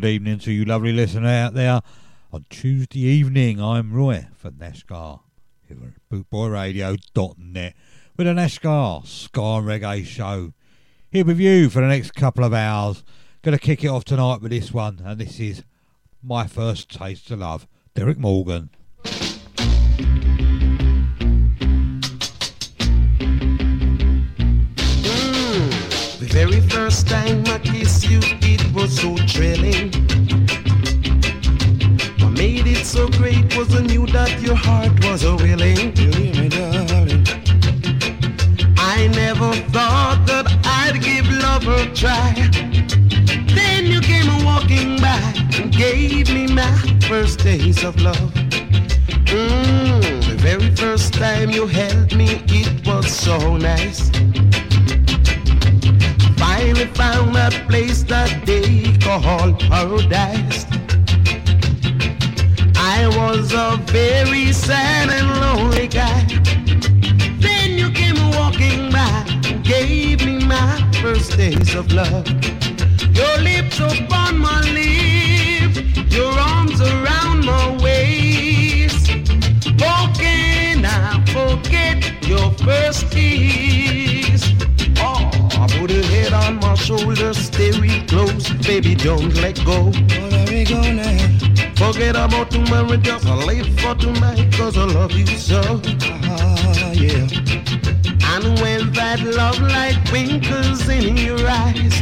good evening to you lovely listener out there. On Tuesday evening, I'm Roy for Nash Scar here at bootboyradio.net with a NASCAR and Reggae show. Here with you for the next couple of hours. Gonna kick it off tonight with this one, and this is My First Taste of Love, Derrick Morgan. Very first time I kissed you, it was so thrilling. What made it so great was I knew that your heart was a willing. Hear me, darling? I never thought that I'd give love a try. Then you came walking by and gave me my first taste of love. Mm, the very first time you held me, it was so nice. Finally found a place that they call paradise. I was a very sad and lonely guy. Then you came walking by, gave me my first taste of love. Your lips upon my lips, your arms around my Forget your first kiss? Oh, I put a head on my shoulder, stay real close, baby, don't let go. Where we go now? Forget about tomorrow, just live for tonight, cause I love you so. Ah, yeah. And when that love light twinkles in your eyes,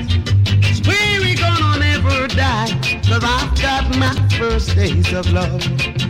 swear we gonna never die, cause I've got my first days of love.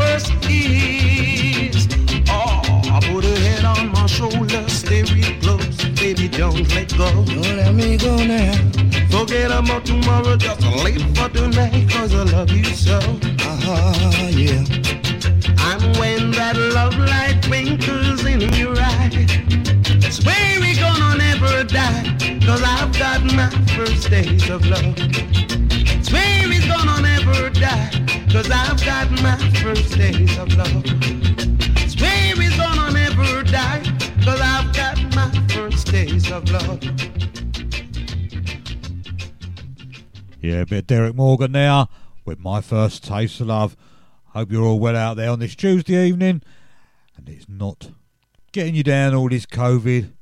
First kiss? Oh, I put her head on my shoulder, stay real close, baby, don't let go. Don't let me go now. Forget about tomorrow, just live for tonight, cause I love you so. Ah, yeah. And when that love light twinkles in your eyes, Swear we gonna never die, cause I've got my first taste of love. I've got my first taste of love. Swear we gonna never die, cause I've got my first taste of love. Yeah, a bit Derrick Morgan there with my first taste of love. Hope you're all well out there on this Tuesday evening, and it's not getting you down all this COVID,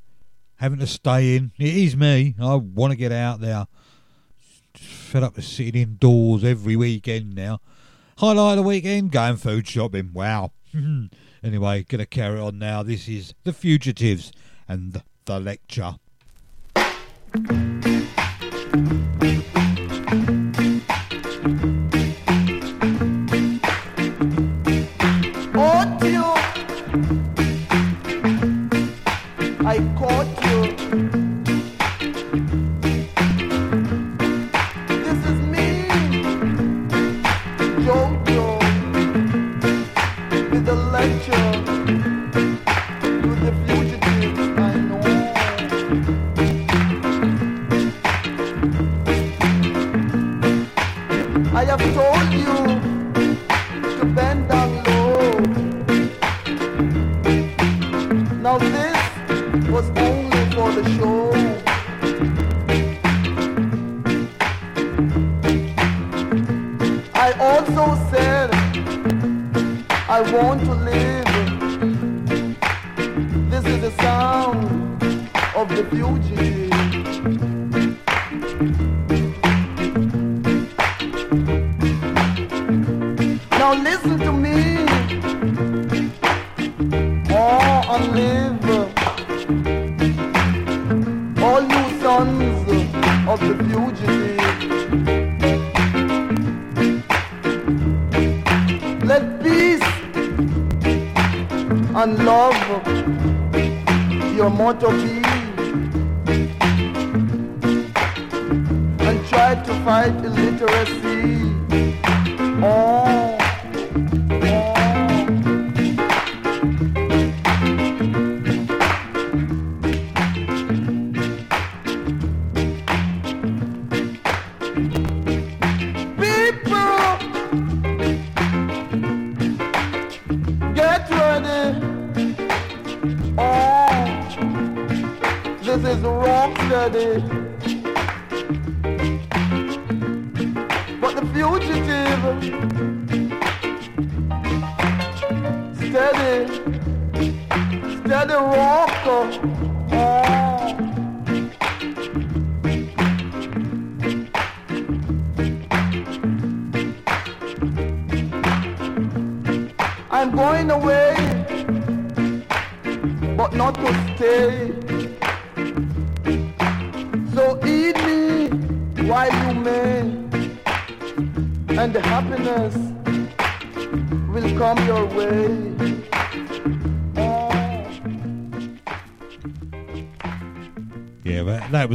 having to stay in. It is me. I want to get out there. Just fed up with sitting indoors every weekend now. Highlight of the weekend, going food shopping. Wow. anyway, gonna carry on now. This is the Fugitives and the lecture. I caught have told you to bend down low. Now this was only for the show. I also said I want to live. This is the sound of the future. Now listen to me. Oh, unlive. All you sons of the fugitive. Let peace and love your motto be.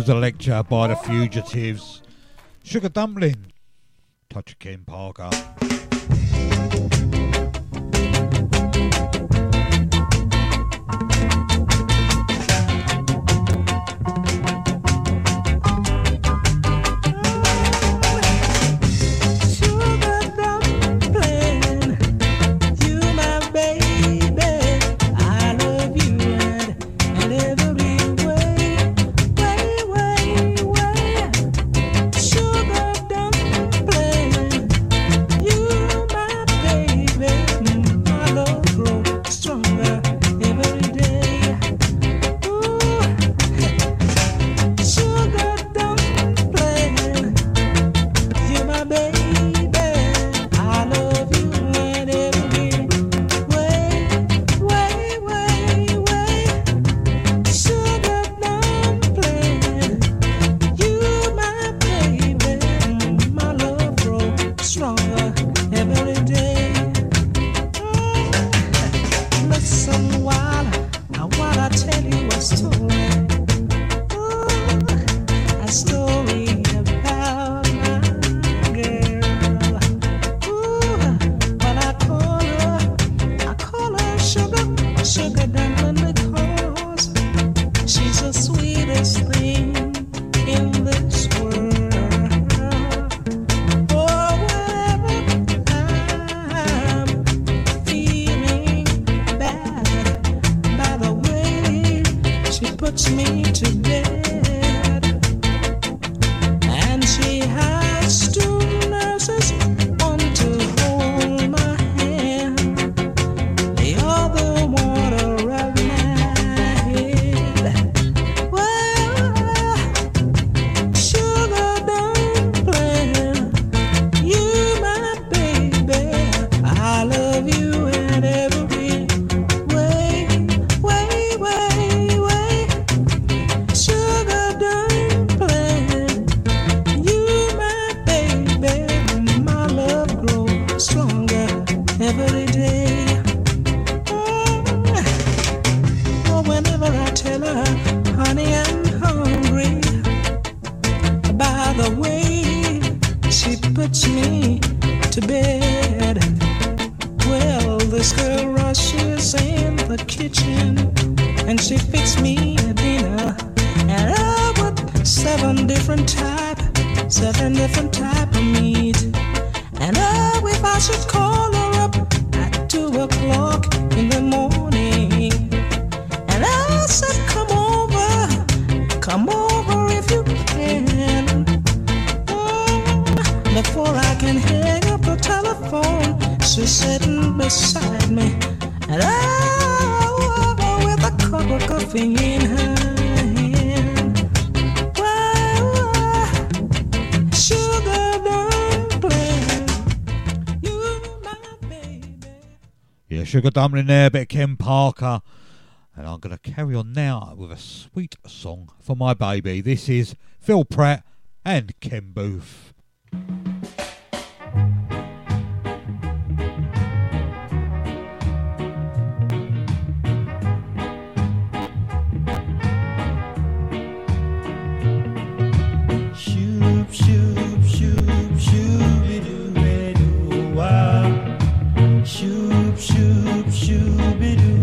was a lecture by the fugitives. Sugar Dumpling. Touch of Ken Parker. Dumpling there, bit of Ken Parker. And I'm going to carry on now with a sweet song for my baby. This is Phil Pratt shoop, shooby-doo-wah.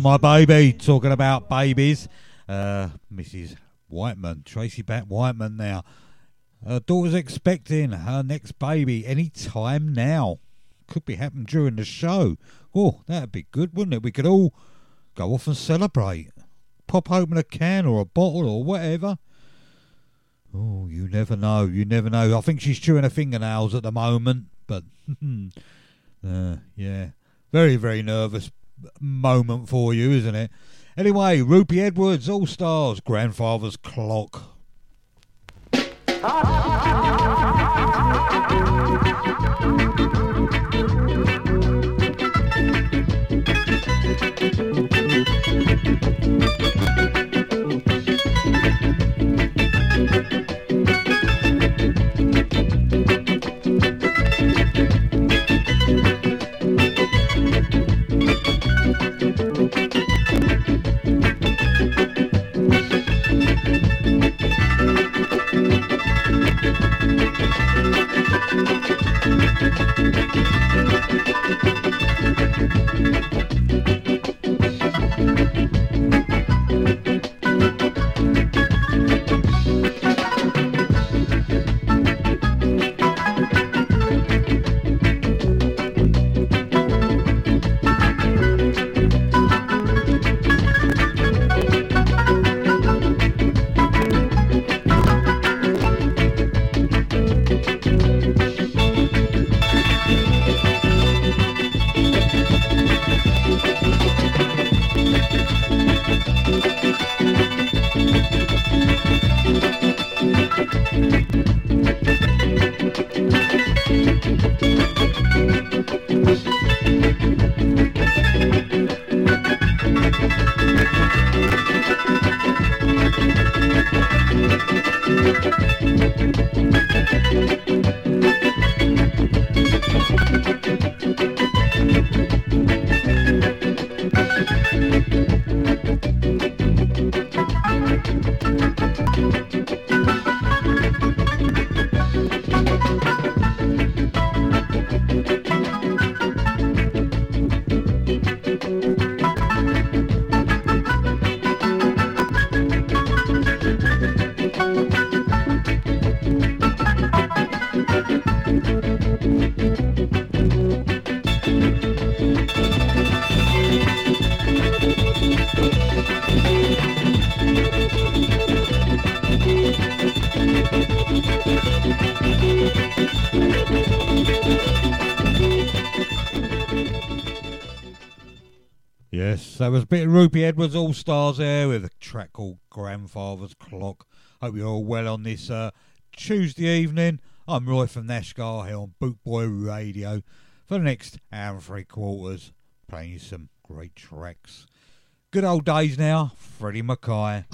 For my baby. Talking about babies. Uh, Mrs. Whiteman, Tracy Bat Whiteman now. Her daughter's expecting her next baby any time now. Could be happening during the show. Oh, that'd be good, wouldn't it? We could all go off and celebrate. Pop open a can or a bottle or whatever. Oh, you never know. You never know. I think she's chewing her fingernails at the moment, but uh, yeah, very very nervous moment for you, isn't it? Anyway, Rupie Edwards, All Stars, Grandfather's Clock. So that was a bit of Rupie Edwards All Stars there with a track called Grandfather's Clock. Hope you're all well on this uh, Tuesday evening. I'm Roy from Nash Scar here on Bootboy Radio for the next hour and three quarters, playing you some great tracks. Good old days now, Freddie McKay.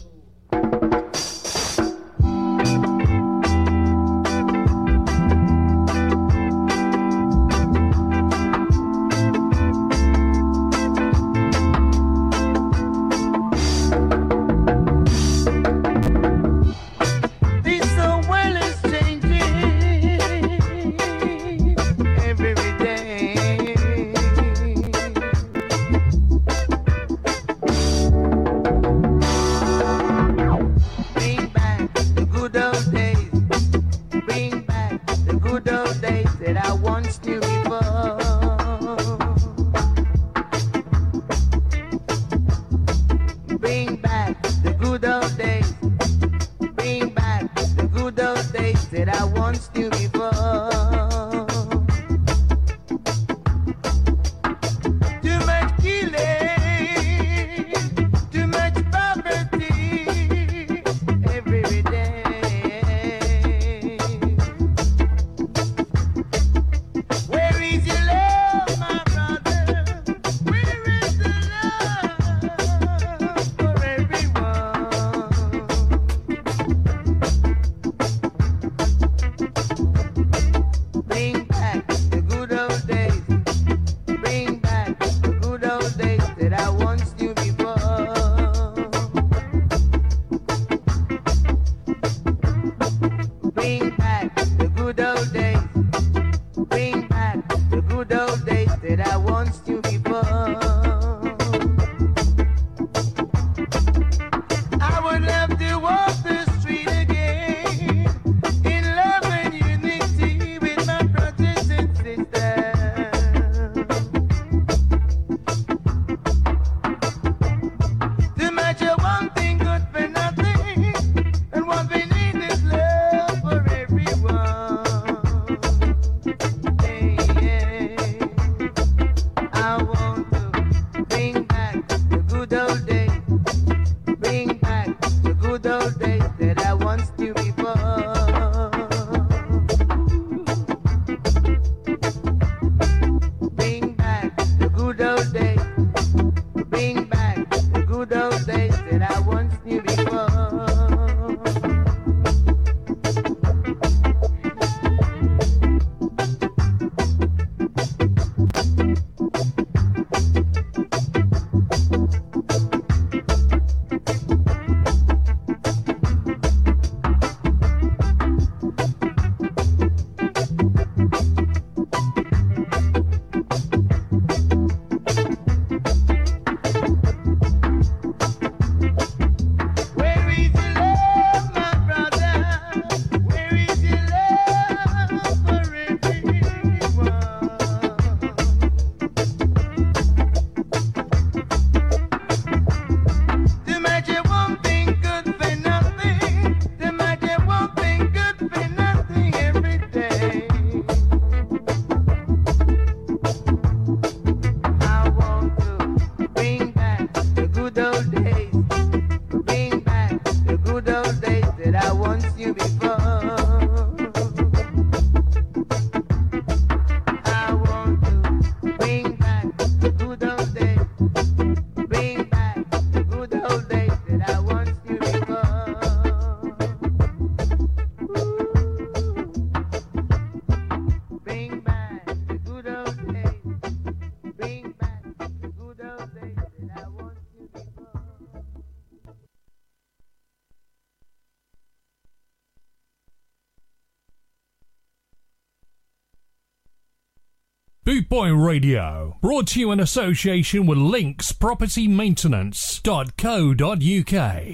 Radio. Brought to you in association with Links Property Maintenance.co.uk.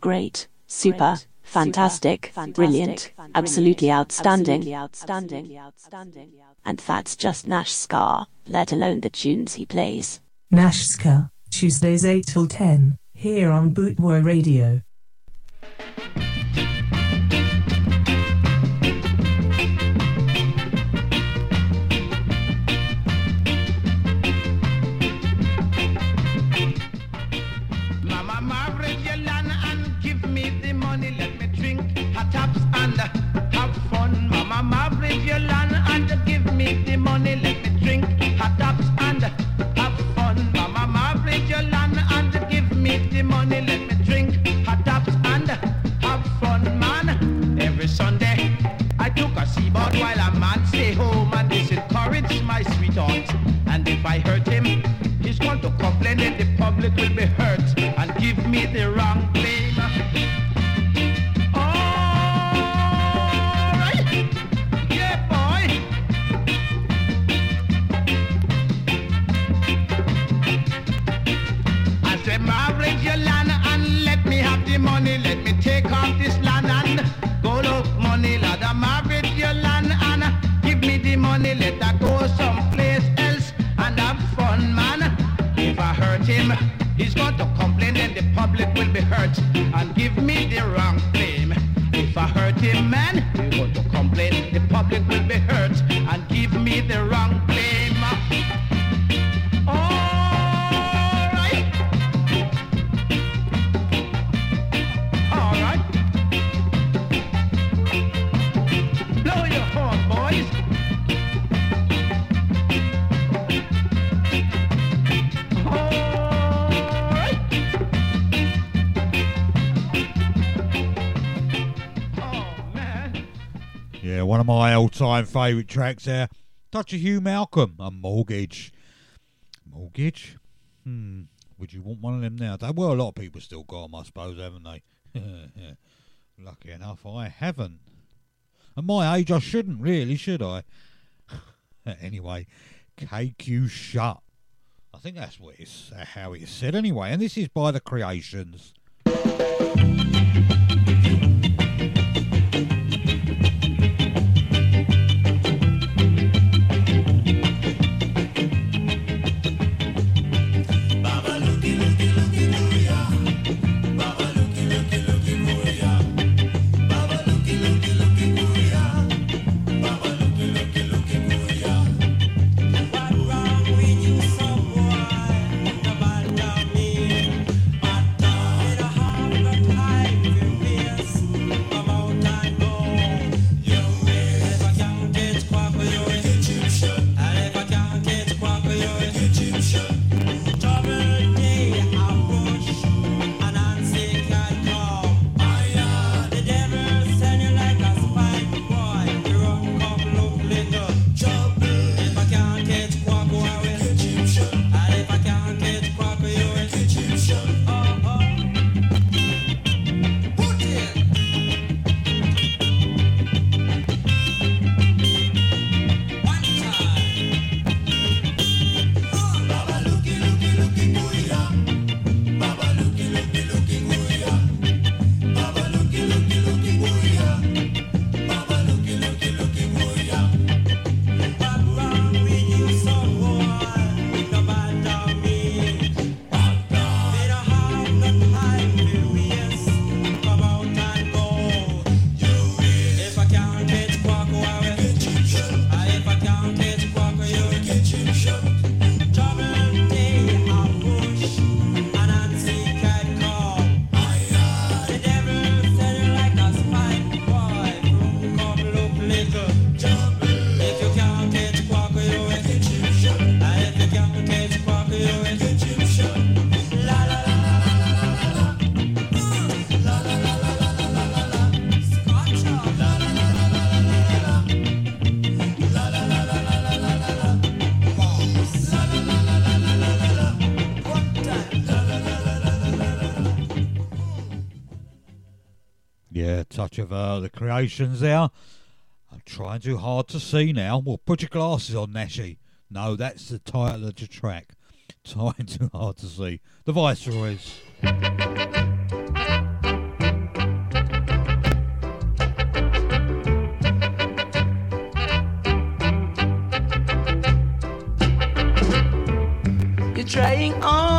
Great, super, fantastic, brilliant, absolutely outstanding, outstanding, outstanding. And that's just Nash Scar, let alone the tunes he plays. Nash Scar, Tuesdays 8 till 10, here on Bootboy Radio. Complain the public will be hurt and give me the wrong public will be hurt favourite tracks there. Touch of Hugh Malcolm, a mortgage. Mortgage? Hmm. Would you want one of them now? Well, a lot of people still got them, I suppose, haven't they? Lucky enough, I haven't. At my age, I shouldn't really, should I? anyway, KQ Shut. I think that's what it's how it's said anyway, and this is by the Creations. Yeah, touch of uh, the creations there. I'm trying too hard to see now. Well, put your glasses on, Nashi. No, that's the title of the track. Trying too hard to see. The Viceroys. You're trying on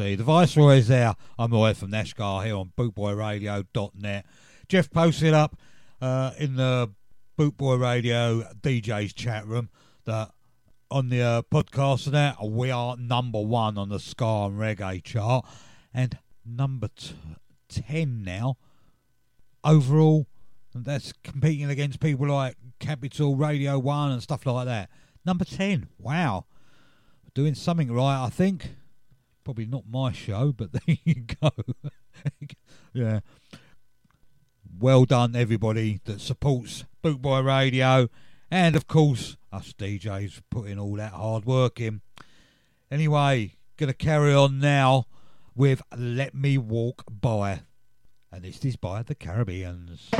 The Viceroy's there. I'm away from Nash Scar here on bootboyradio.net. Jeff posted up uh, in the Bootboy Radio DJ's chat room that on the uh, podcast and that we are number one on the ska and reggae chart and number t- 10 now overall. And that's competing against people like Capital Radio 1 and stuff like that. Number 10 wow. Doing something right I think probably not my show but there you go yeah well done everybody that supports Bootboy Radio and of course us DJs putting all that hard work in. Anyway, gonna carry on now with Let Me Walk By. And this is by the Caribbeans.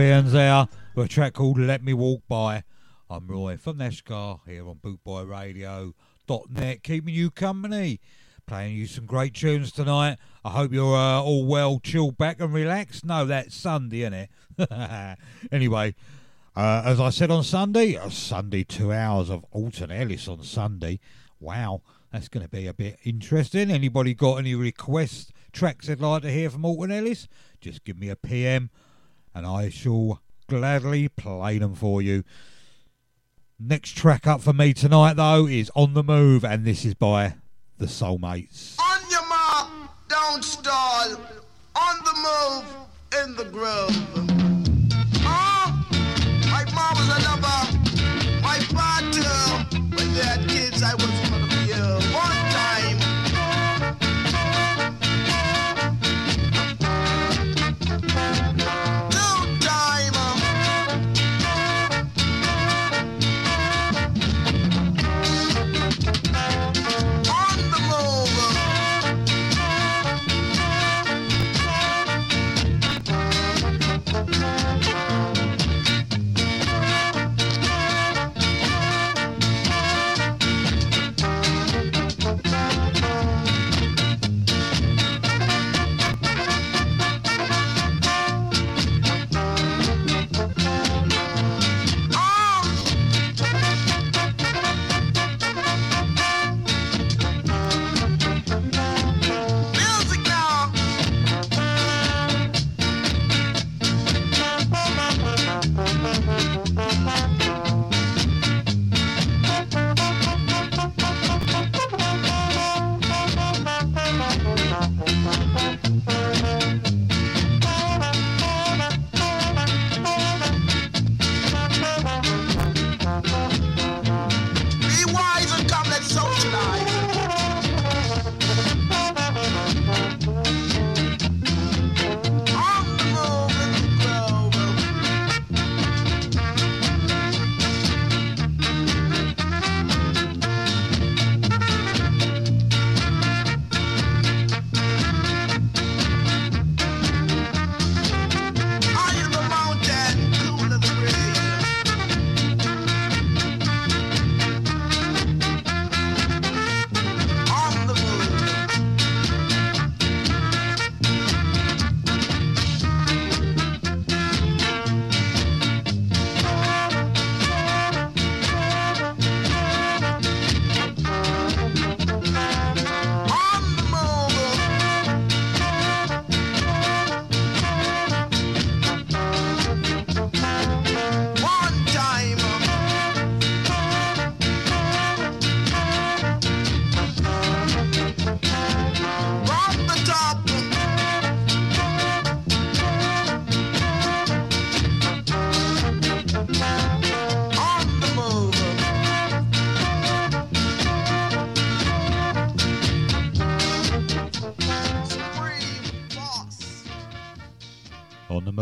Caribbeans there with a track called Let Me Walk By. I'm Roy from Nash Scar here on bootboyradio.net, keeping you company, playing you some great tunes tonight. I hope you're uh, all well, chilled back and relaxed. No, that's Sunday, isn't it? anyway, uh, as I said on Sunday, uh, Sunday two hours of Alton Ellis on Sunday. Wow, that's going to be a bit interesting. Anybody got any requests, tracks they'd like to hear from Alton Ellis? Just give me a PM and I shall gladly play them for you. Next track up for me tonight, though, is On the Move, and this is by the Soulmates. On your mark, don't stall. On the move, in the groove. Oh, my mom was a lover. My father, when they had kids, I was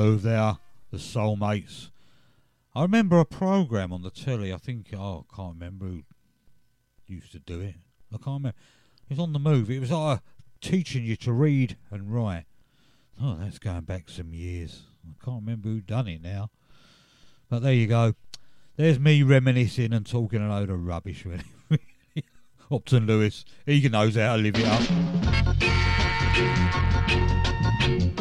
Move there, the Soulmates. I remember a program on the telly. I think oh, I can't remember who used to do it. I can't remember. It was on the move. It was like uh, teaching you to read and write. Oh, that's going back some years. I can't remember who done it now. But there you go. There's me reminiscing and talking a load of rubbish. Really. Hopeton Lewis, he knows how to live it up.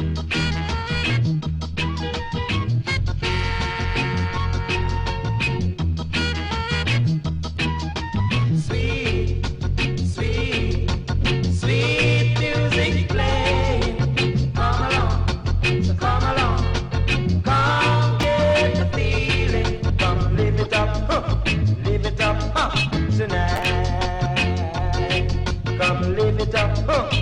Up, huh,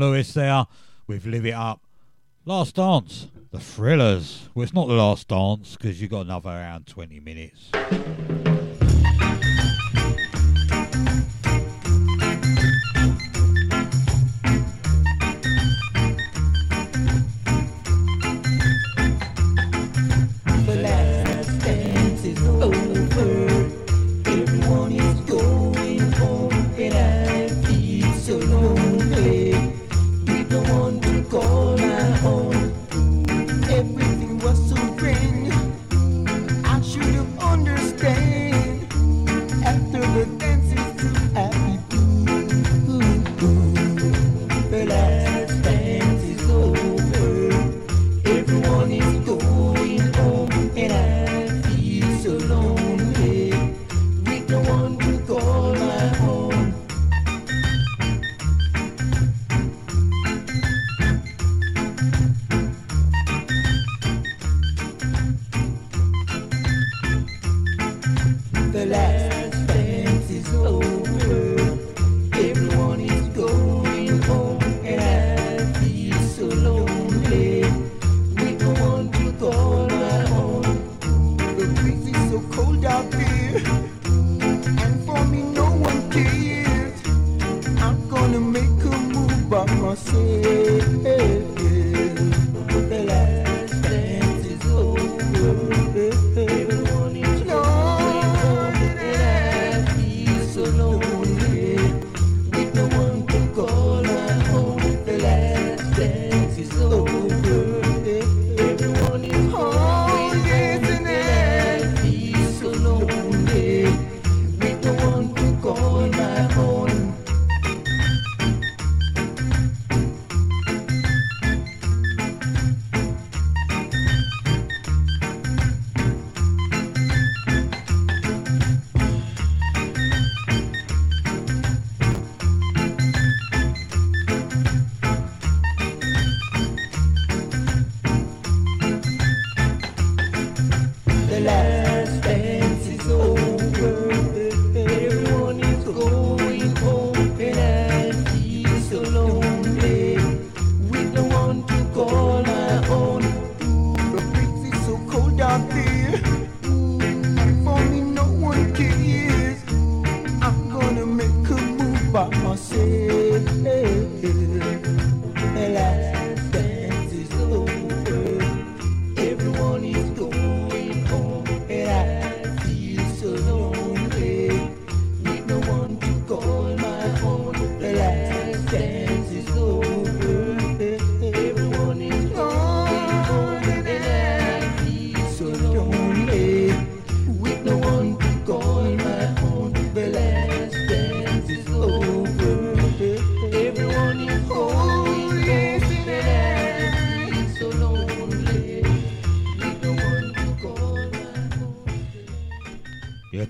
Lewis there with Live It Up. Last Dance, The Thrillers. Well, it's not the last dance because you've got another around 20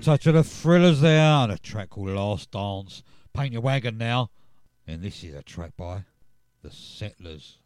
touch of the thrillers there, and a track called Last Dance. Paint Your Wagon now. And this is a track by The Settlers.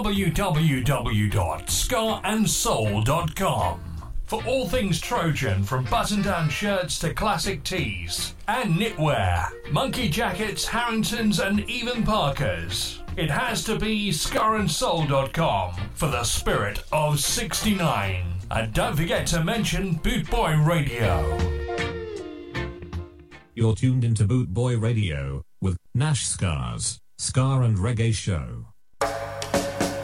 www.scarandsoul.com for all things Trojan from button down shirts to classic tees and knitwear, monkey jackets, Harringtons, and even Parkers. It has to be scarandsoul.com for the spirit of 69. And don't forget to mention Boot Boy Radio. You're tuned into Boot Boy Radio with Nash Scars, Ska and Reggae Show.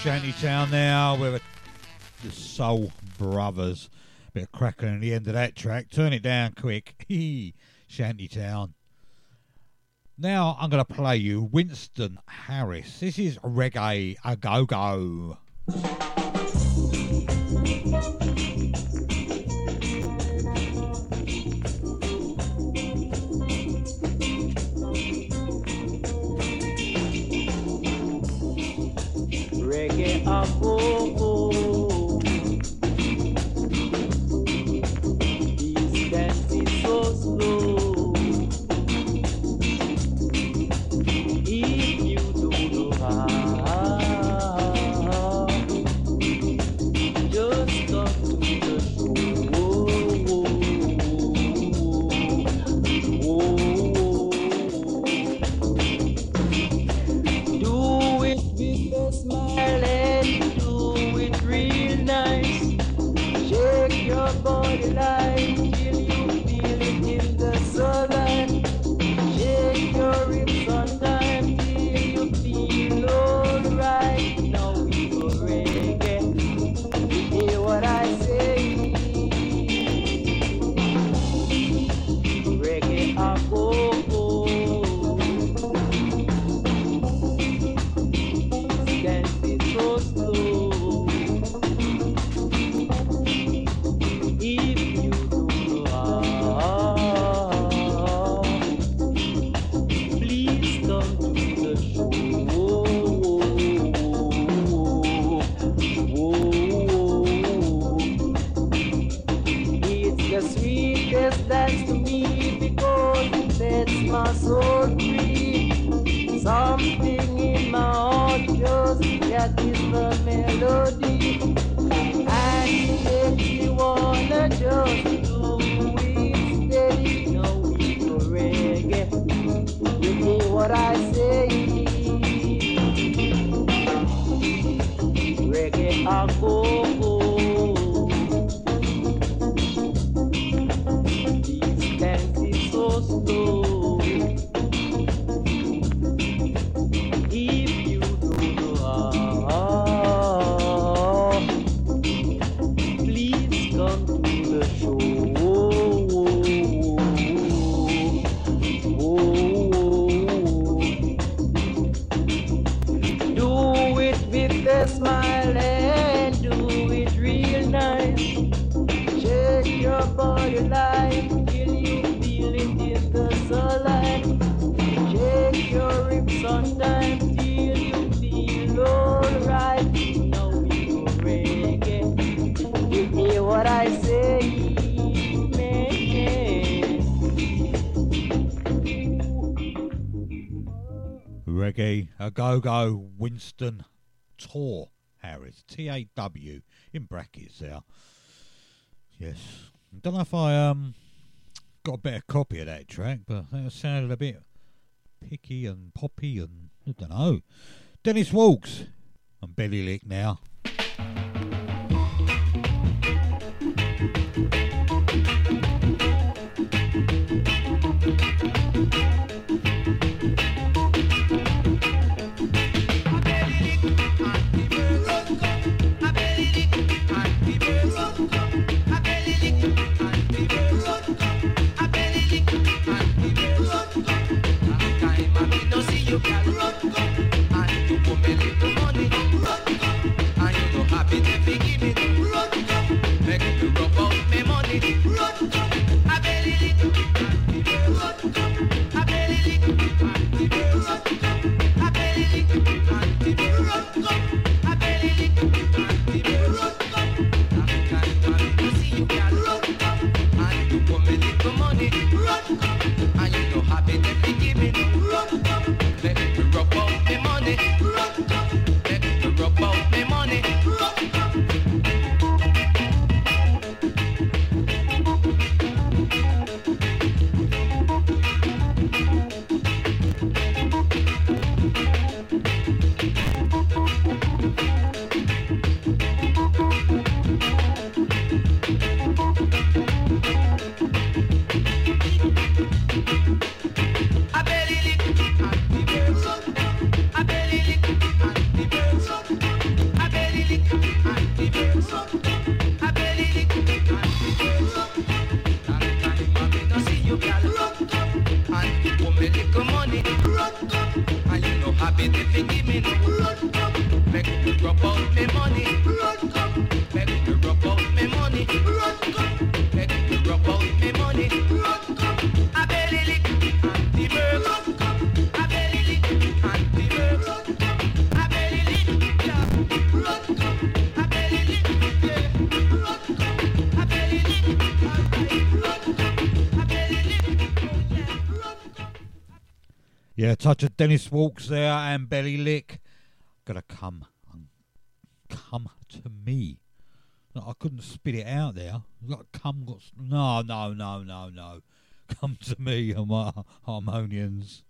Such a shanty town now with a, the Soul Brothers. Bit of crackling at the end of that track. Turn it down quick. shanty town. Now I'm going to play you Winston Harris. This is Reggae A Go Go. oh. Togo Winston Tor Harris, T A W, in brackets there. Yes. Don't know if I um got a better copy of that track, but that sounded a bit picky and poppy and I don't know. Dennis Walks and Belly Lick now. touch of Dennis Walks there and Belly Lick. Gotta come, um, come to me. No, I couldn't spit it out there. Like come, got no, no, no, no, no. Come to me, um, harmonians.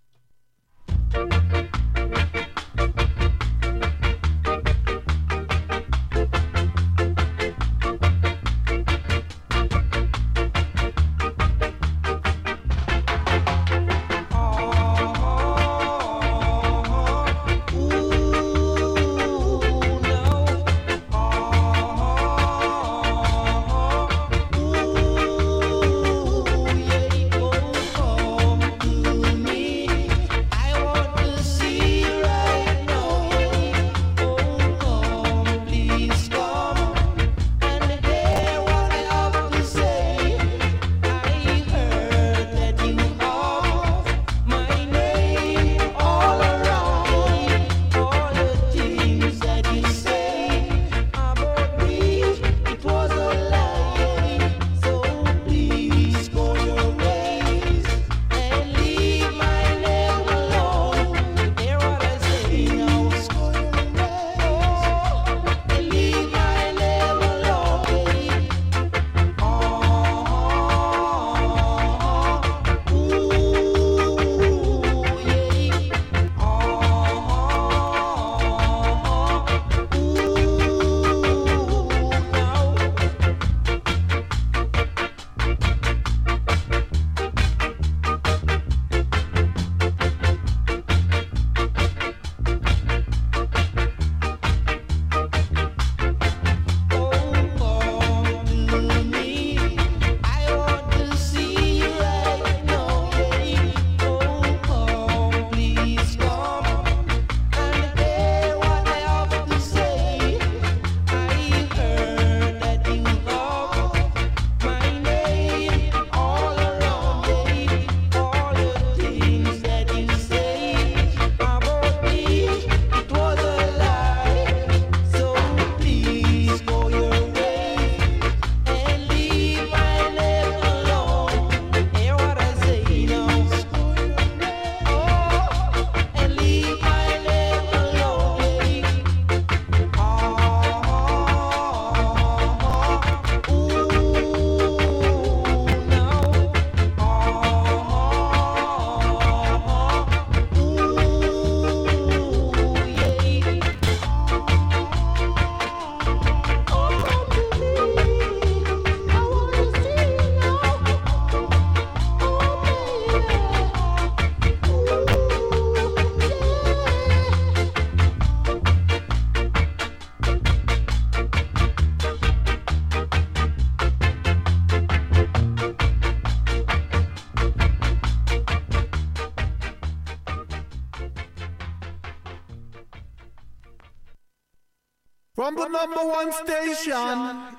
the number one station.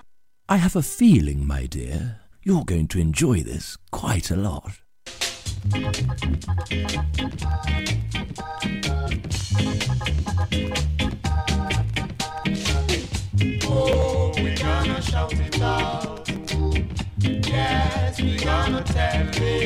I have a feeling, my dear, you're going to enjoy this quite a lot. Oh, we're gonna shout it out. Yes, we're gonna tell it.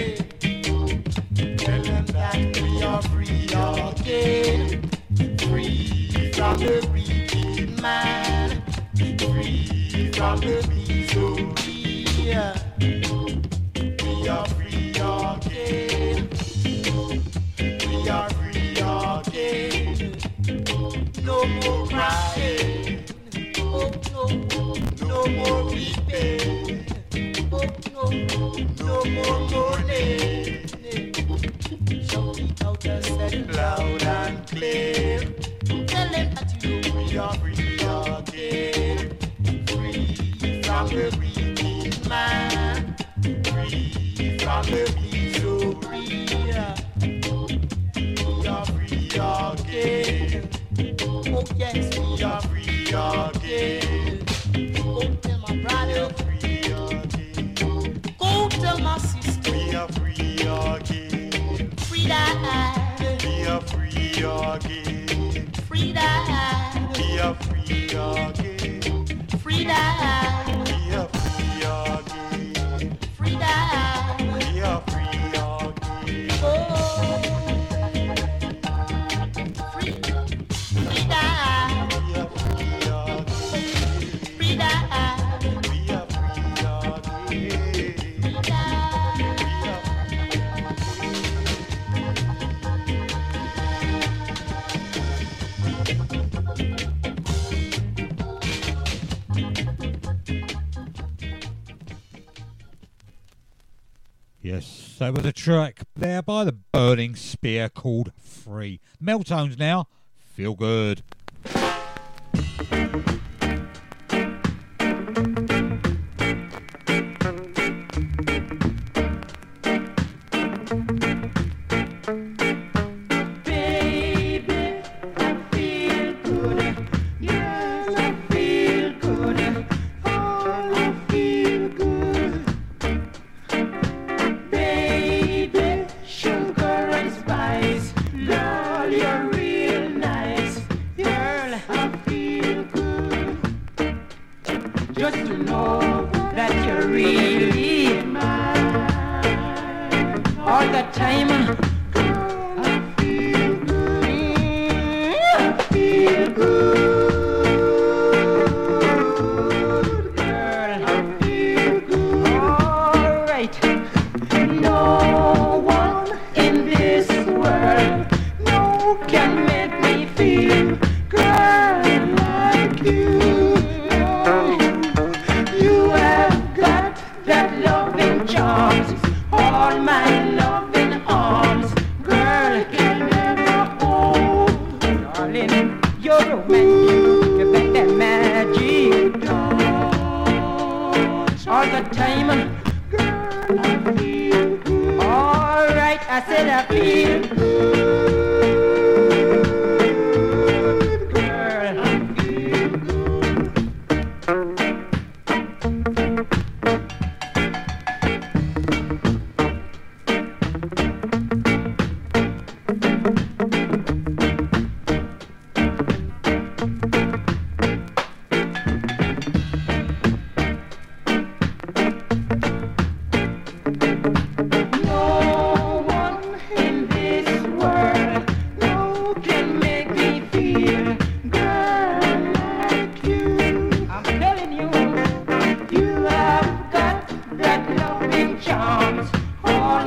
Was a track there by the Burning Spear called Free. Meltones now, feel good.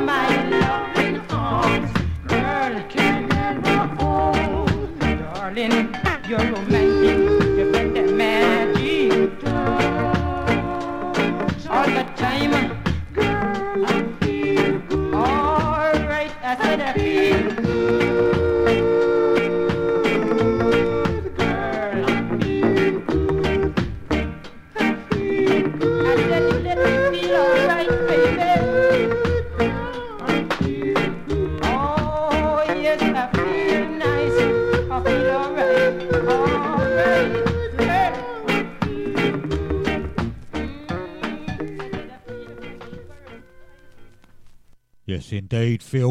My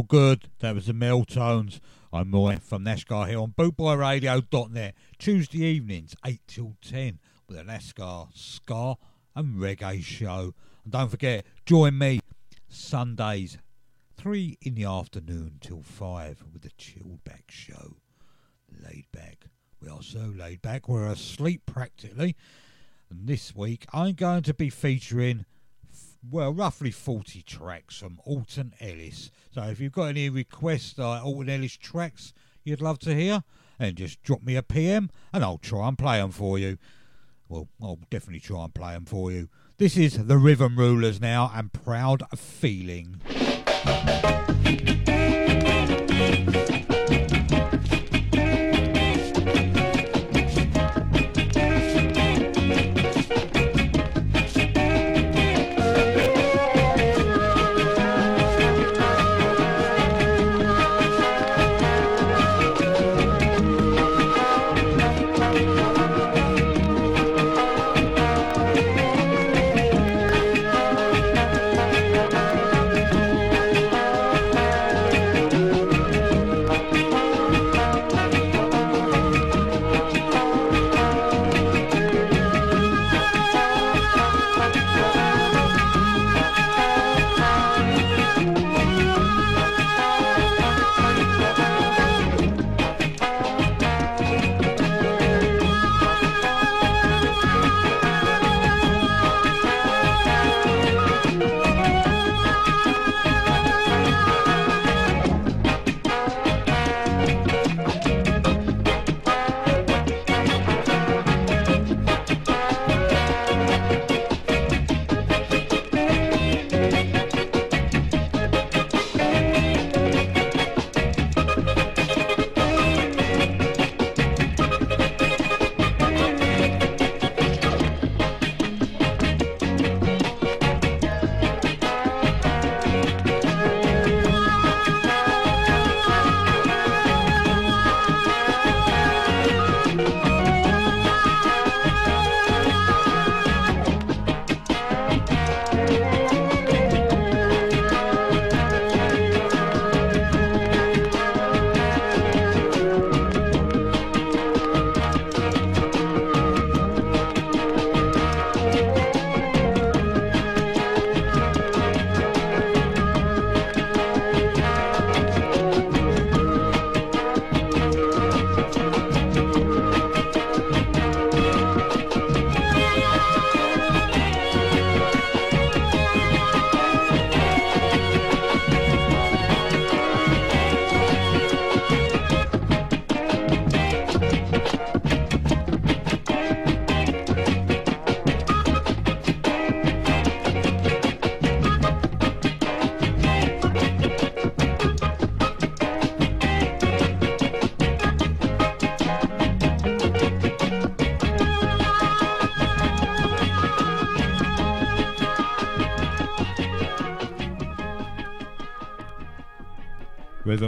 good. That was the Meltones. I'm Roy from Nash Scar here on bootboyradio.net. Tuesday evenings, 8 till 10, with a Nash Scar, Ska and Reggae show. And don't forget, join me Sundays, 3 in the afternoon till 5, with the Chilled Back show. Laid back. We are so laid back, we're asleep practically. And this week, I'm going to be featuring well, roughly 40 tracks from Alton Ellis. So if you've got any requests, uh, Alton Ellis tracks you'd love to hear, then just drop me a PM and I'll try and play them for you. Well, I'll definitely try and play them for you. This is the Rhythm Rulers now and Proud Feeling.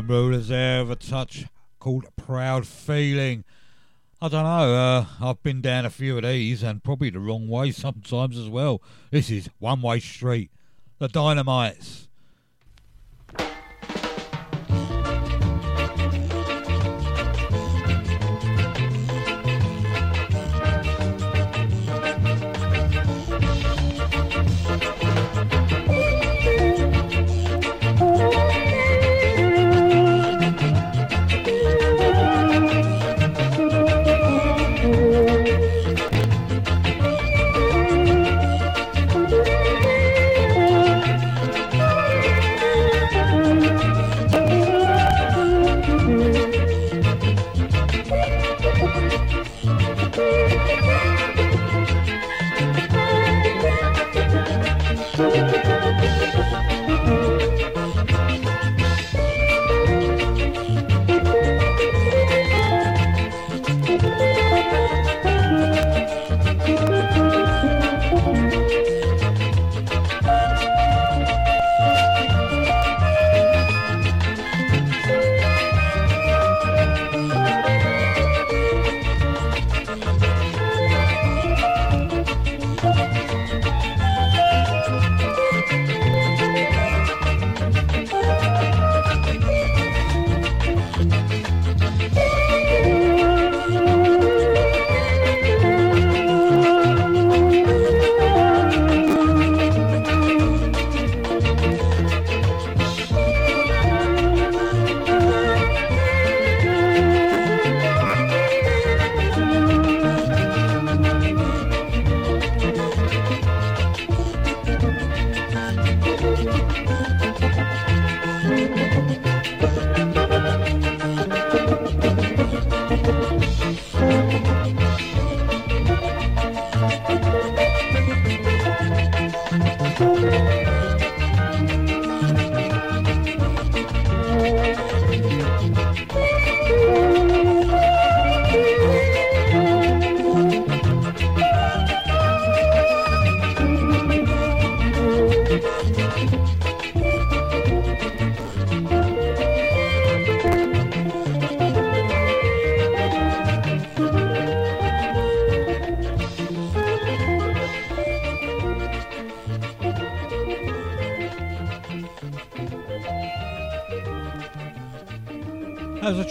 Rulers there of a touch called Proud Feeling. I don't know, uh, I've been down a few of these and probably the wrong way sometimes as well. This is One Way Street, the Dynamites.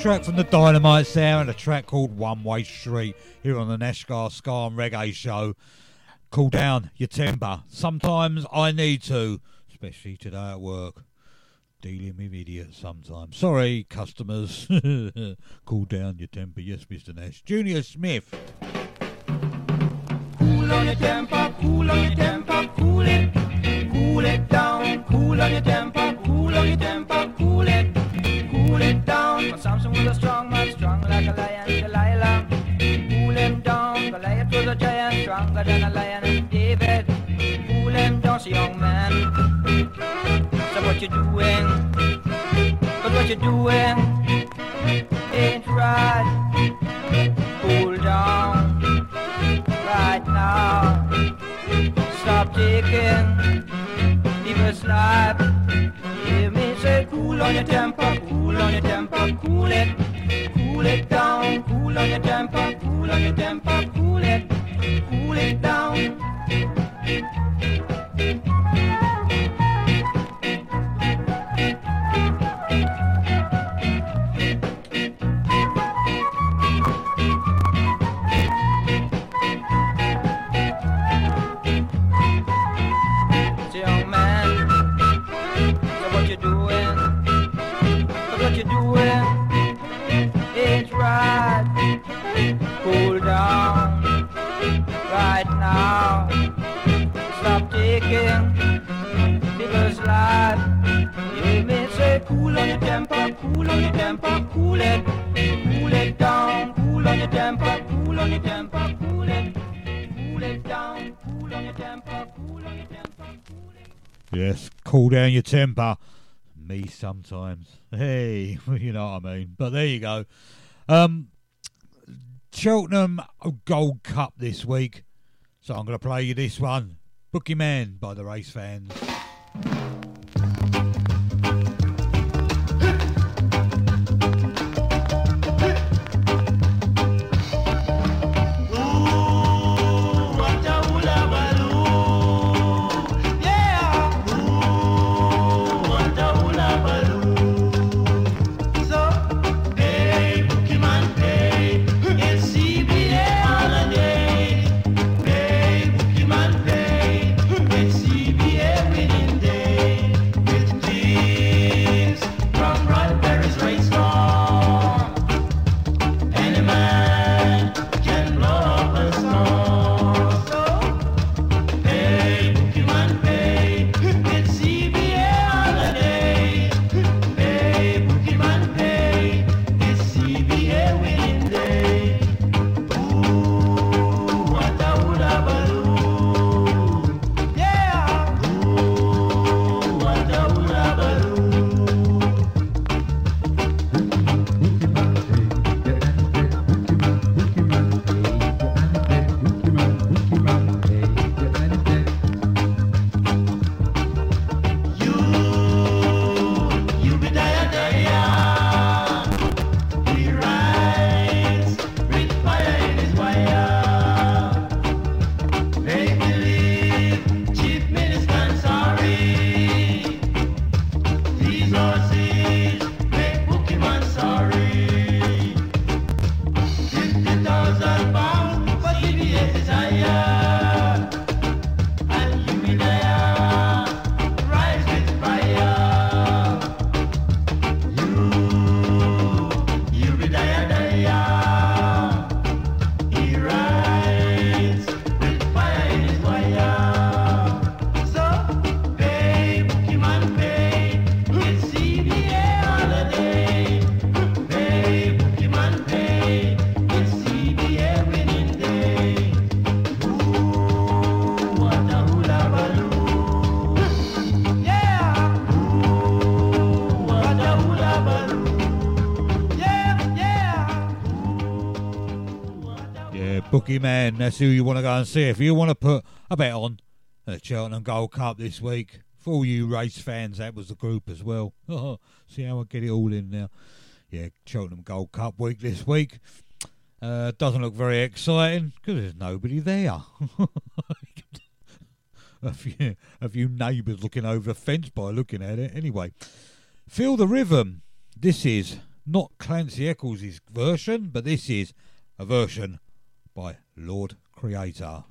Track from the Dynamites there and a track called One Way Street here on the Nash Scar Ska and Reggae Show. Cool down your temper. Sometimes I need to, especially today at work. Dealing with idiots sometimes. Sorry, customers. cool down your temper. Yes, Mr. Nash. Junior Smith. Cool on your temper, cool on your temper, cool it, cool it down. Cool on your temper, cool on your temper, what you doing? But what you doing ain't right. Cool down right now. Stop taking people's life. Hear me say, cool on your temper, cool on your temper, cool it, cool it down. Cool on your temper, cool on your temper, cool it, cool it down. Yes, cool down your temper. Me sometimes. Hey, you know what I mean. But there you go. Um, Cheltenham Gold Cup this week. So I'm going to play you this one. Bookie Man by the race fans. Lucky man, that's who you want to go and see. If you want to put a bet on the Cheltenham Gold Cup this week, for all you race fans, that was the group as well. see how I get it all in now. Yeah, Cheltenham Gold Cup week this week. Uh, doesn't look very exciting because there's nobody there. a few, a few neighbours looking over the fence by looking at it. Anyway, feel the rhythm. This is not Clancy Eccles' version, but this is a version by Lord Creator.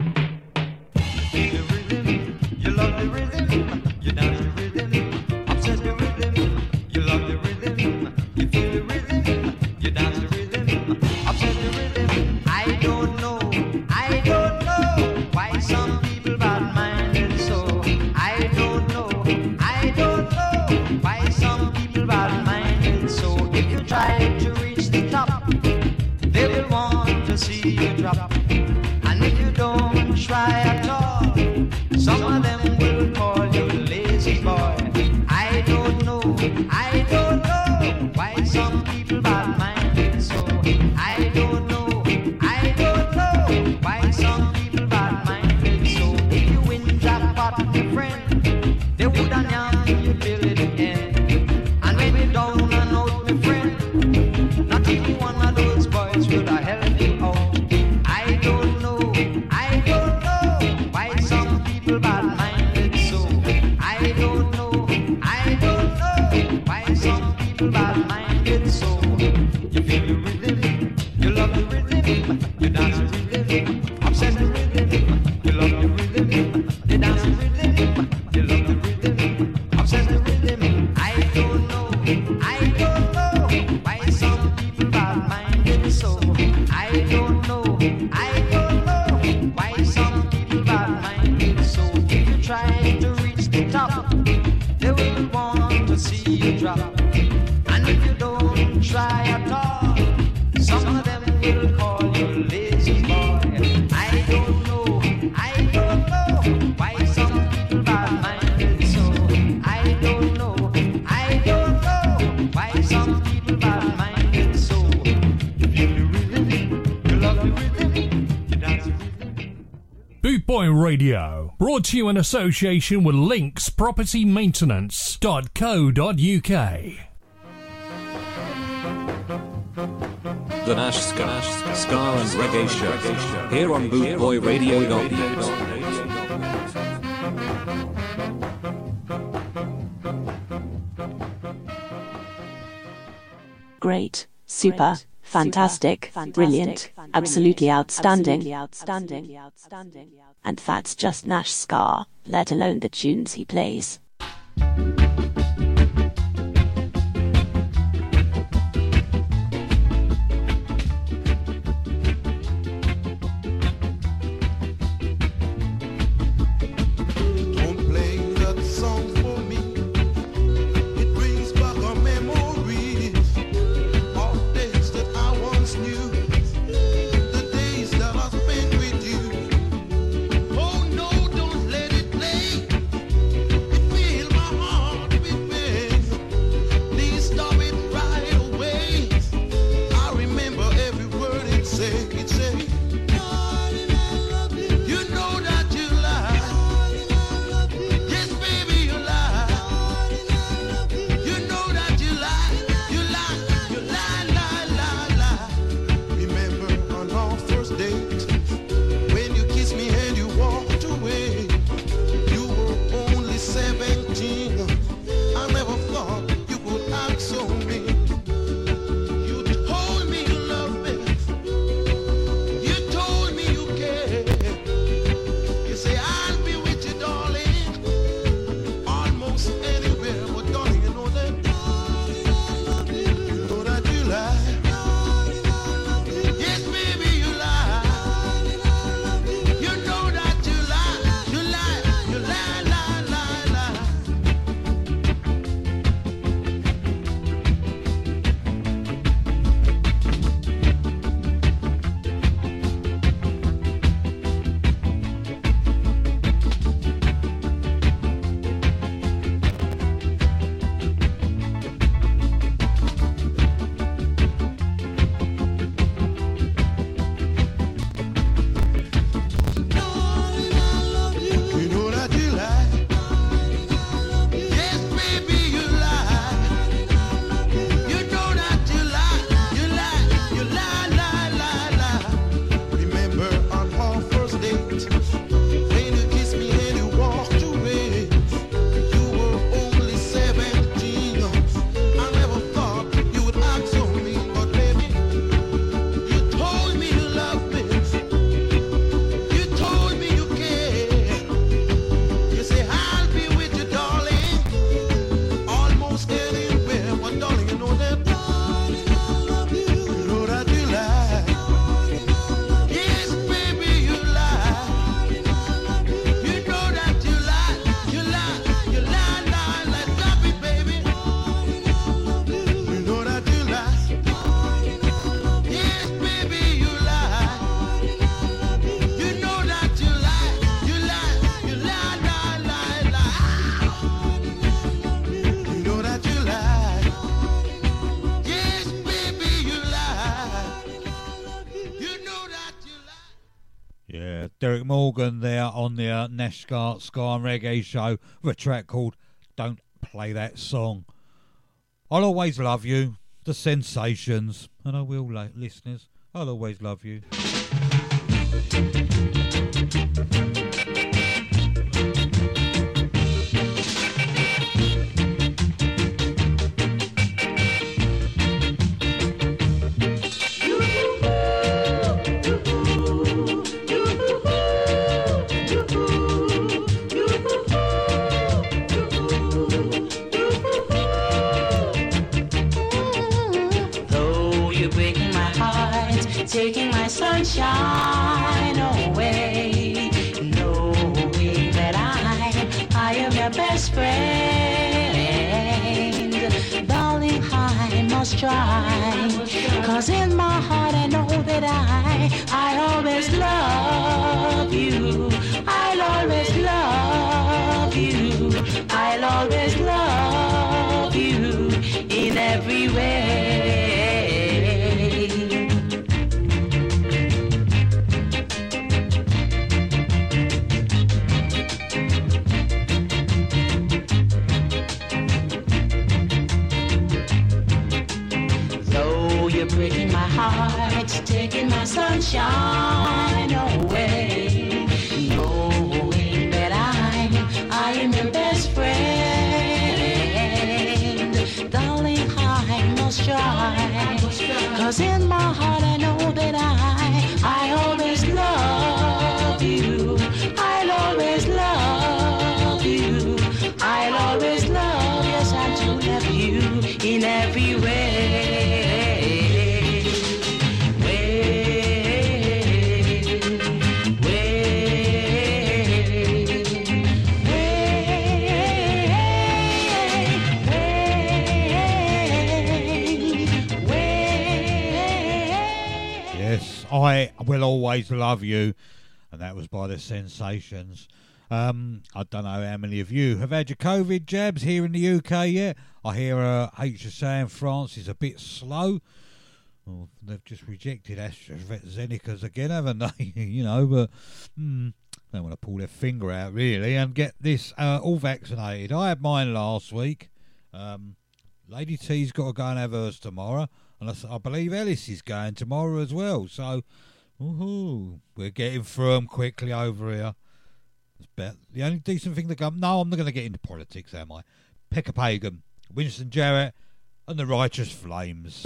to you in association with Links Property linkspropertymaintenance.co.uk. The Nash Scar, Ska and Reggae Show. Here on bootboyradio.net. Great, super, Great, super, fantastic, brilliant, fantastic, brilliant, absolutely outstanding, outstanding, outstanding. outstanding and that's just Nash's scar, let alone the tunes he plays. Morgan there on the uh, Ska and Reggae show with a track called Don't Play That Song. I'll always love you, the sensations, and I will, la- listeners. I'll always love you. Sunshine away, knowing that I, I am your best friend. Darling, I must try, cause in my heart I know that I, I always love you. Sunshine I will always love you. And that was by the Sensations. Um, I don't know how many of you have had your COVID jabs here in the UK yet. I hear uh, HSA in France is a bit slow. Well, they've just rejected AstraZeneca's again, haven't they? you know, but hmm, they want to pull their finger out really and get this uh, all vaccinated. I had mine last week. Um, Lady T's got to go and have hers tomorrow, and I, I believe Ellis is going tomorrow as well. So, woohoo, we're getting through 'em quickly over here. It's bet the only decent thing to come. No, I'm not going to get into politics, am I? Pick a Pagan, Winston Jarrett, and the Righteous Flames.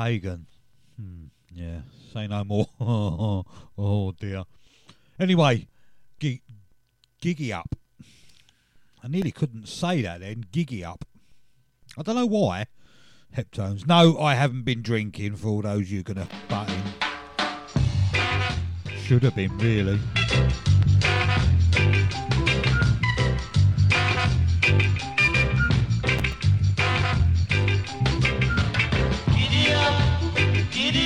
Pagan, Hmm, yeah, say no more. oh dear. Anyway, gig, giggy up. I nearly couldn't say that then. Giggy up. I don't know why. Heptones. No, I haven't been drinking for all those you're going to butt in. Should have been, really.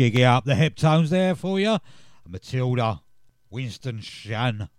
Giggy up the Heptones there for you. Matilda, Winston Shand.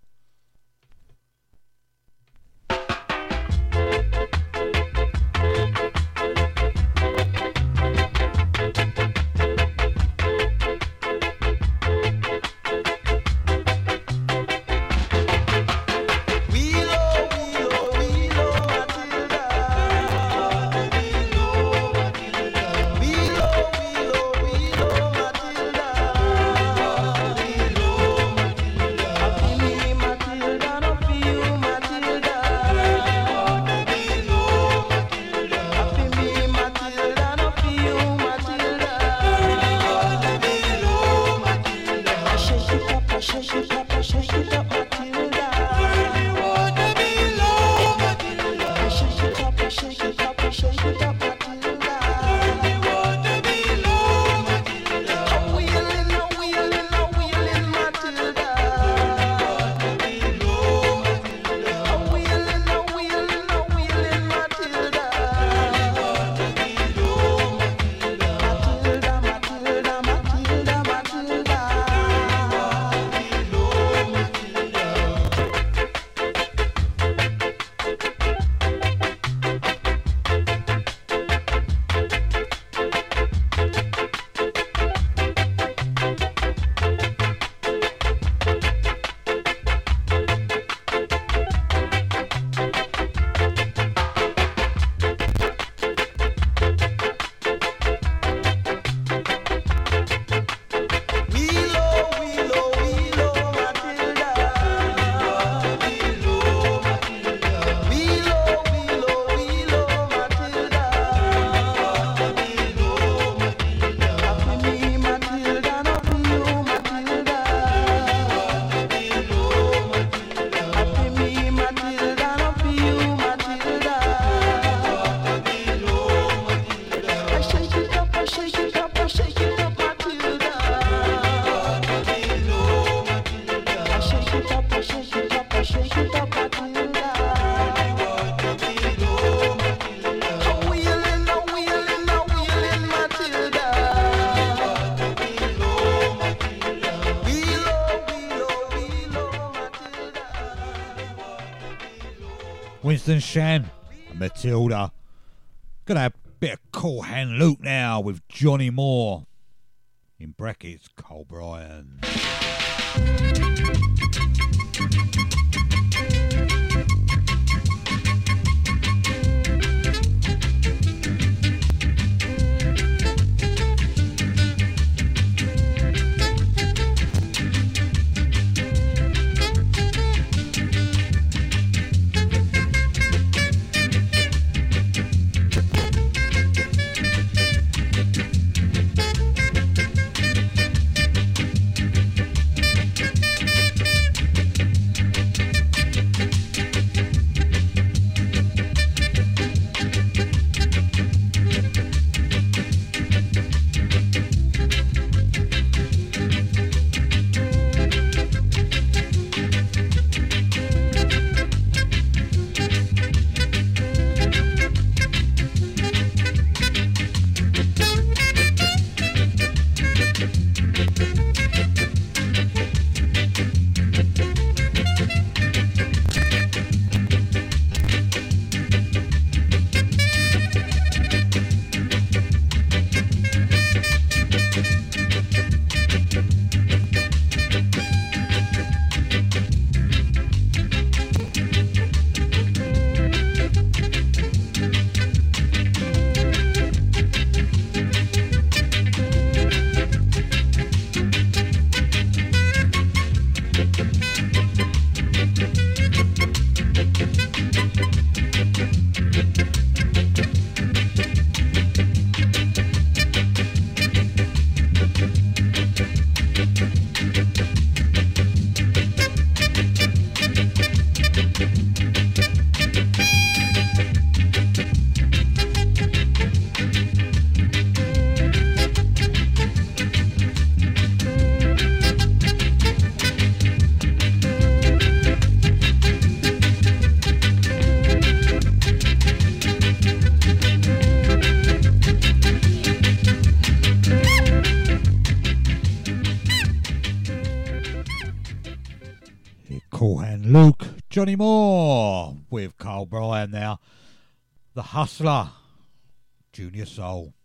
and Shand and Matilda. Gonna have a bit of cool hand Luke now with Johnny Moore. Johnny Moore with Carl Bryan now. The Hustler, Junior Soul.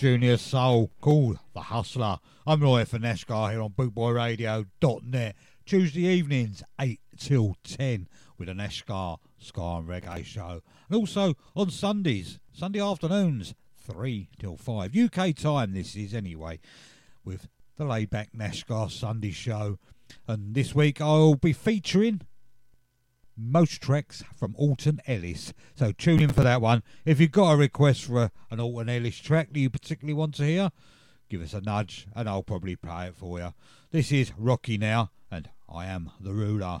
Junior Soul called The Hustler. I'm Roy for Nash Scar here on bootboyradio.net. Tuesday evenings, 8 till 10, with a Neshgar Scar and Reggae show. And also on Sundays, Sunday afternoons, 3 till 5. UK time, this is anyway, with the laid back Nash Scar Sunday show. And this week I'll be featuring most tracks from Alton Ellis. So tune in for that one. If you've got a request for a, an Alton Ellis track that you particularly want to hear, give us a nudge and I'll probably play it for you. This is Rocky now, and I am the ruler.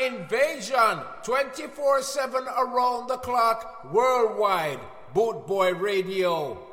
Invasion 24 7 around the clock worldwide. Boot Boy Radio.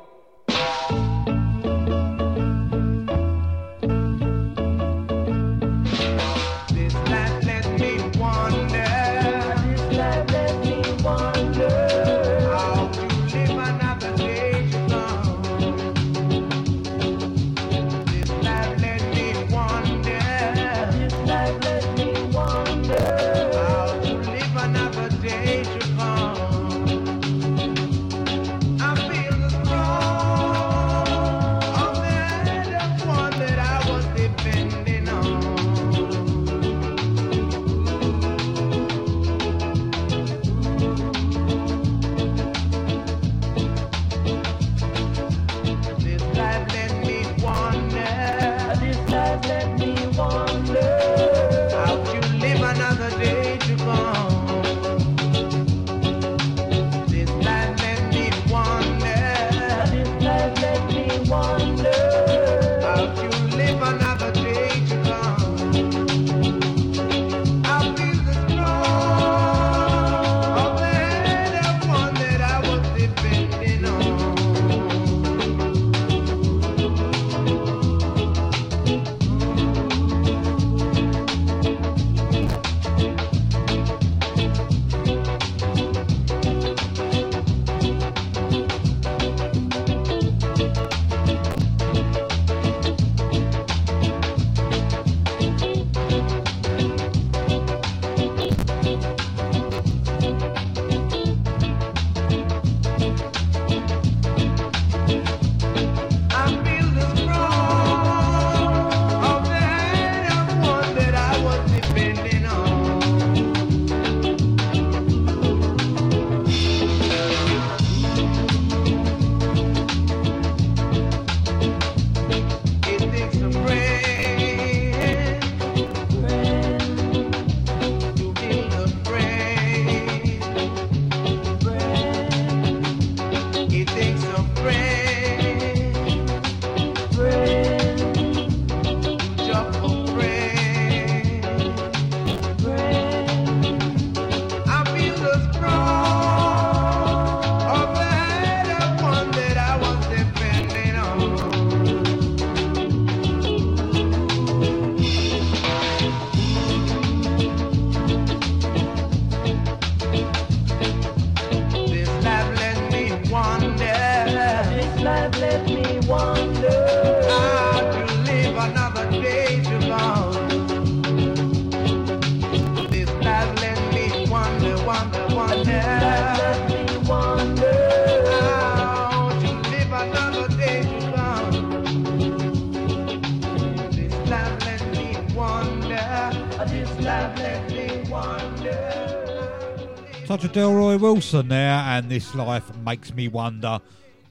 Roy Wilson there, and this life makes me wonder.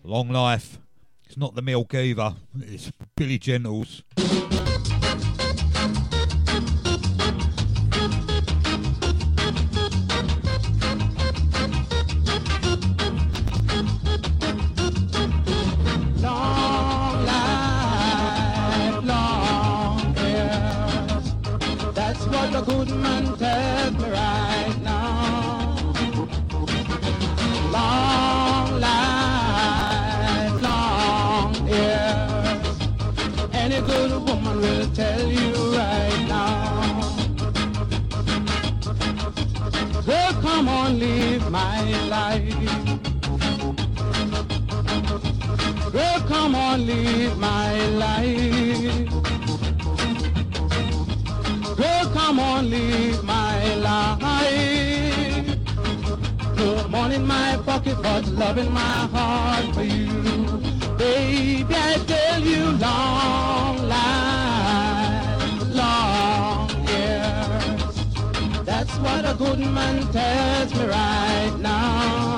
Long life. It's not the milk either. It's Billy Gentles. but loving my heart for you. Baby, I tell you long life, long years. That's what a good man tells me right now.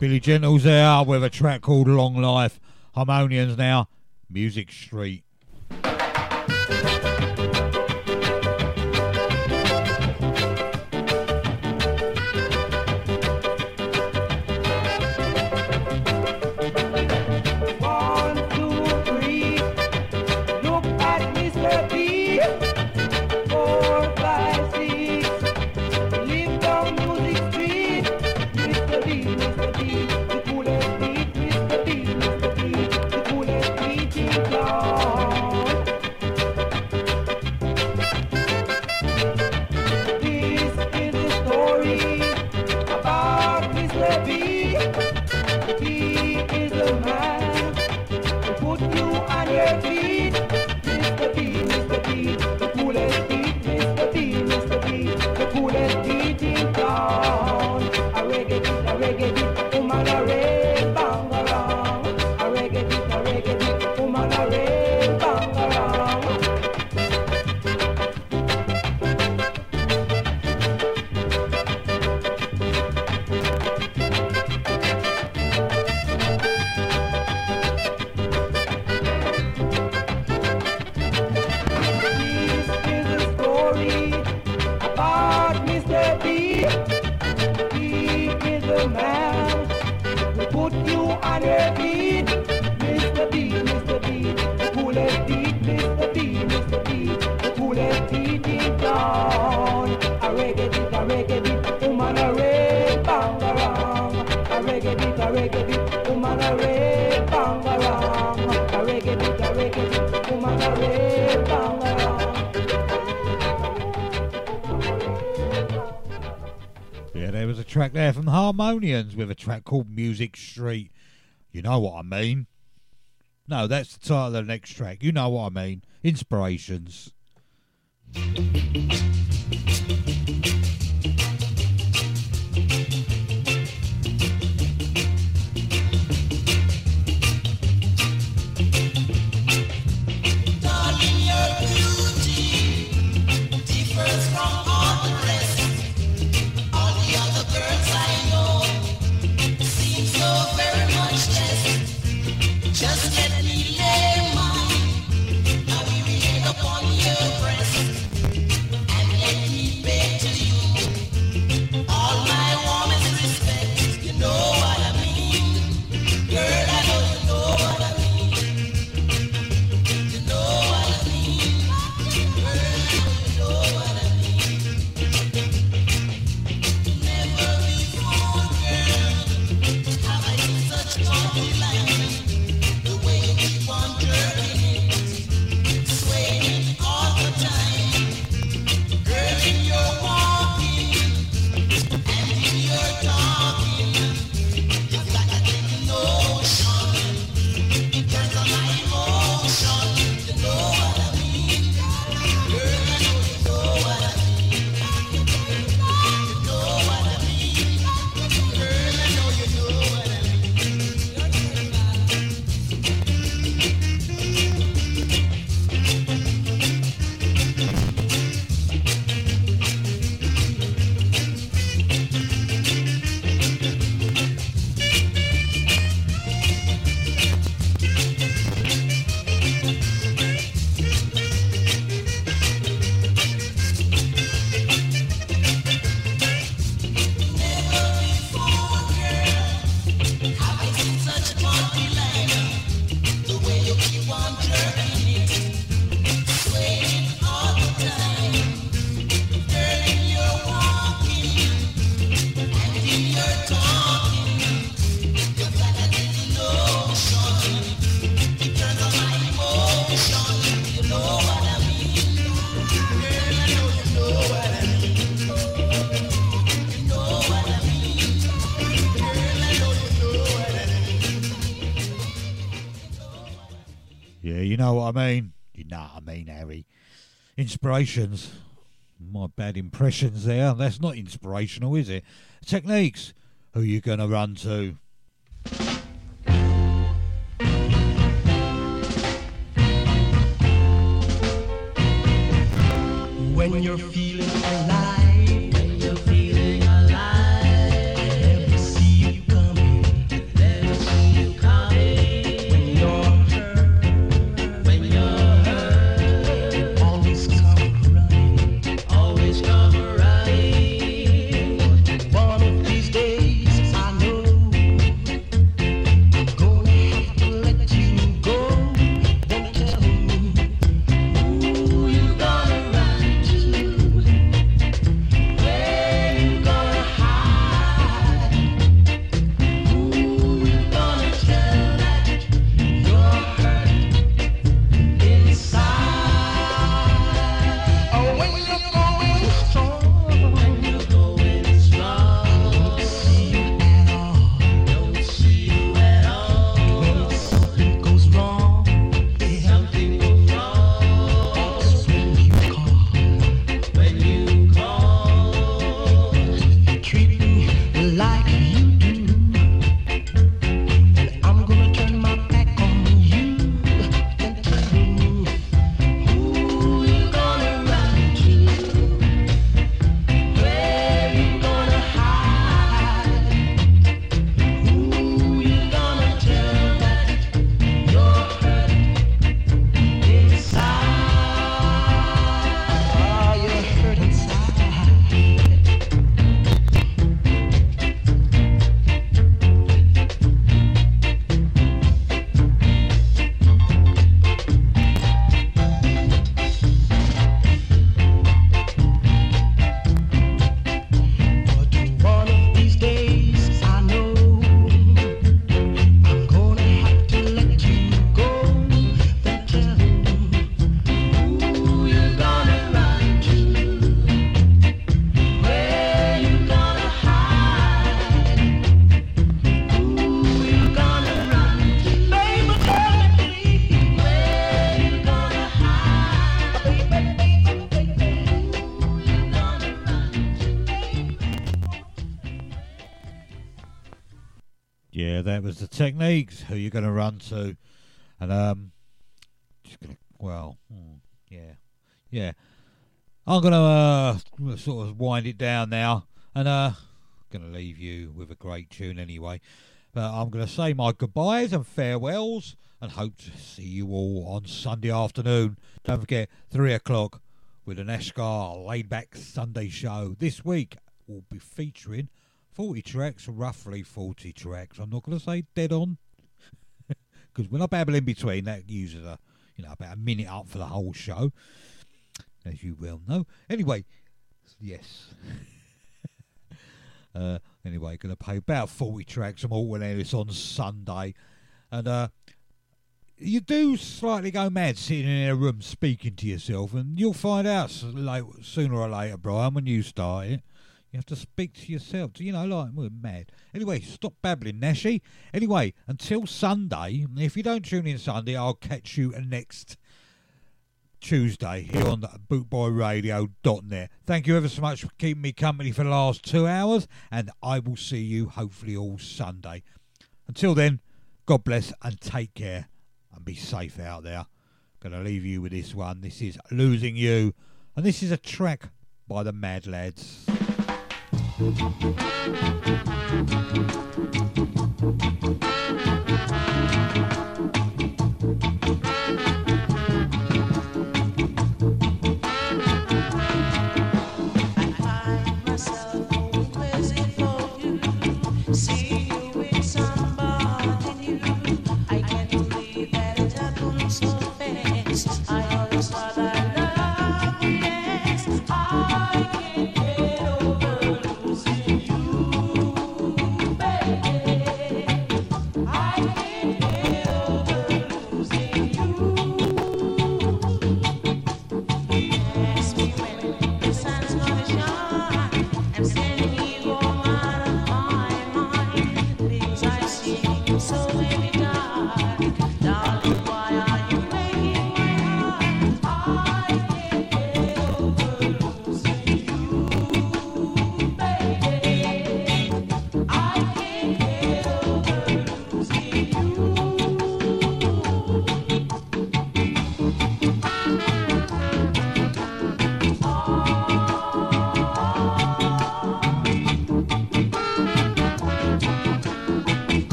Billy Gentles there with a track called Long Life. Harmonians now, Music Street. Yeah, there was a track there from Harmonians with a track called Music Street. You know what I mean? No, that's the title of the next track. You know what I mean. Inspirations. Inspirations. My bad impressions there. That's not inspirational, is it? Techniques. Who are you going to run to? When you're That was the techniques. Who you're going to run to? And um, just gonna well, hmm, yeah, yeah. I'm gonna uh sort of wind it down now, and uh, gonna leave you with a great tune anyway. But I'm gonna say my goodbyes and farewells, and hope to see you all on Sunday afternoon. Don't forget three o'clock with a Nash Scar laid back Sunday show. This week we'll be featuring 40 tracks, roughly 40 tracks. I'm not going to say dead on, because I babble in between, that uses a you know about a minute up for the whole show, as you well know. Anyway, yes. uh, anyway, going to play about 40 tracks from Alton Ellis on Sunday, and uh, you do slightly go mad sitting in a room speaking to yourself, and you'll find out sooner or later, Brian, when you start it. You have to speak to yourself. You know, like we're mad. Anyway, stop babbling, Nashy. Anyway, until Sunday. If you don't tune in Sunday, I'll catch you next Tuesday here on bootboyradio.net. Thank you ever so much for keeping me company for the last two hours, and I will see you hopefully all Sunday. Until then, God bless and take care and be safe out there. Gonna leave you with this one. This is Losing You, and this is a track by the Mad Lads. See